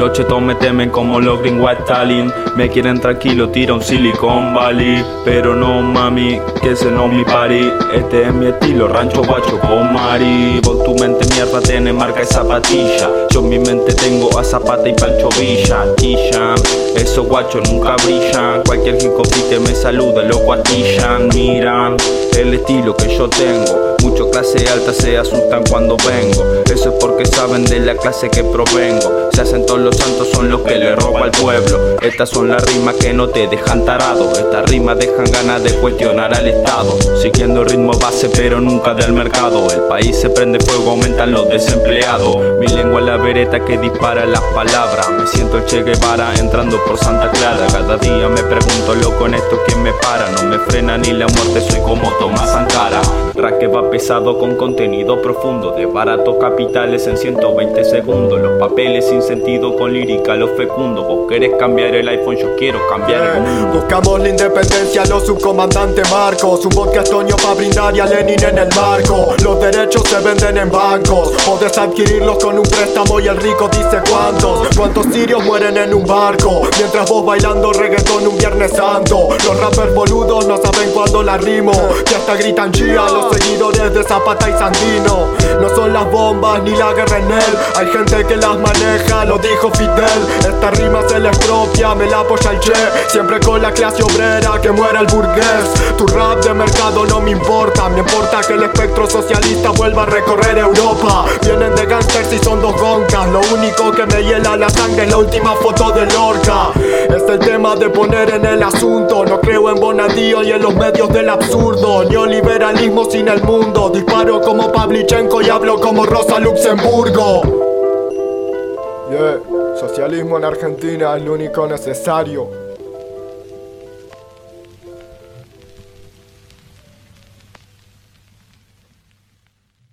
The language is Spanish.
Los chetos me temen como los gringos Stalin. Me quieren tranquilo, tira un Silicon Valley. Pero no mami, que ese no mi party. Este es mi estilo, rancho guacho con Mari. Tu mente mierda tiene marca y zapatilla. Yo en mi mente tengo a Zapata y Pancho Villa. Quillan, esos guachos nunca brillan. Cualquier hip me saluda, lo guatillan. Miran el estilo que yo tengo. Muchos clase alta se asustan cuando vengo. Eso es porque saben de la clase que provengo. Se hacen todos los santos, son los que le roba al pueblo. Estas son las rimas que no te dejan tarado. Estas rimas dejan ganas de cuestionar al Estado. Siguiendo el ritmo base, pero nunca del mercado. El país se prende fuego, aumentan los desempleados. Mi lengua es la vereta que dispara las palabras. Me siento Che Guevara entrando por Santa Clara. Cada día me pregunto, loco, en esto quién me para. No me frena ni la muerte, soy como Tomás Sankara. Ra que va pesado con contenido profundo de baratos capitales en 120 segundos. Los papeles sin sentido con lírica, lo fecundo. Vos querés cambiar el iPhone, yo quiero cambiar el mundo. Buscamos la independencia, los subcomandantes Marcos. Un vodka Toño para brindar y a Lenin en el marco. Los derechos se venden en bancos. Podés adquirirlos con un préstamo y el rico dice cuántos. Cuántos sirios mueren en un barco. Mientras vos bailando reggaetón un viernes santo. Los rappers boludos no saben cuándo la rimo. Que hasta gritan chía los seguidores de Zapata y Sandino. No son las bombas ni la guerra en él. Hay gente que las maneja, lo dijo Fidel. Esta rima se les propia, me la apoya el Che. Siempre con la clase obrera que muera el burgués. Tu rap de mercado no me importa. Me importa que el espectro socialista vuelva a recorrer Europa. Vienen de gangsters y son dos goncas. Lo único que me hiela la sangre es la última foto de Lorca. Es el tema de poner en el asunto. No creo en Bonadío y en los medios del absurdo. Neoliberalismo sin el mundo. Disparo como Pavlichenko y hablo como Rosa Luxemburgo. Yeah. Socialismo en Argentina es lo único necesario.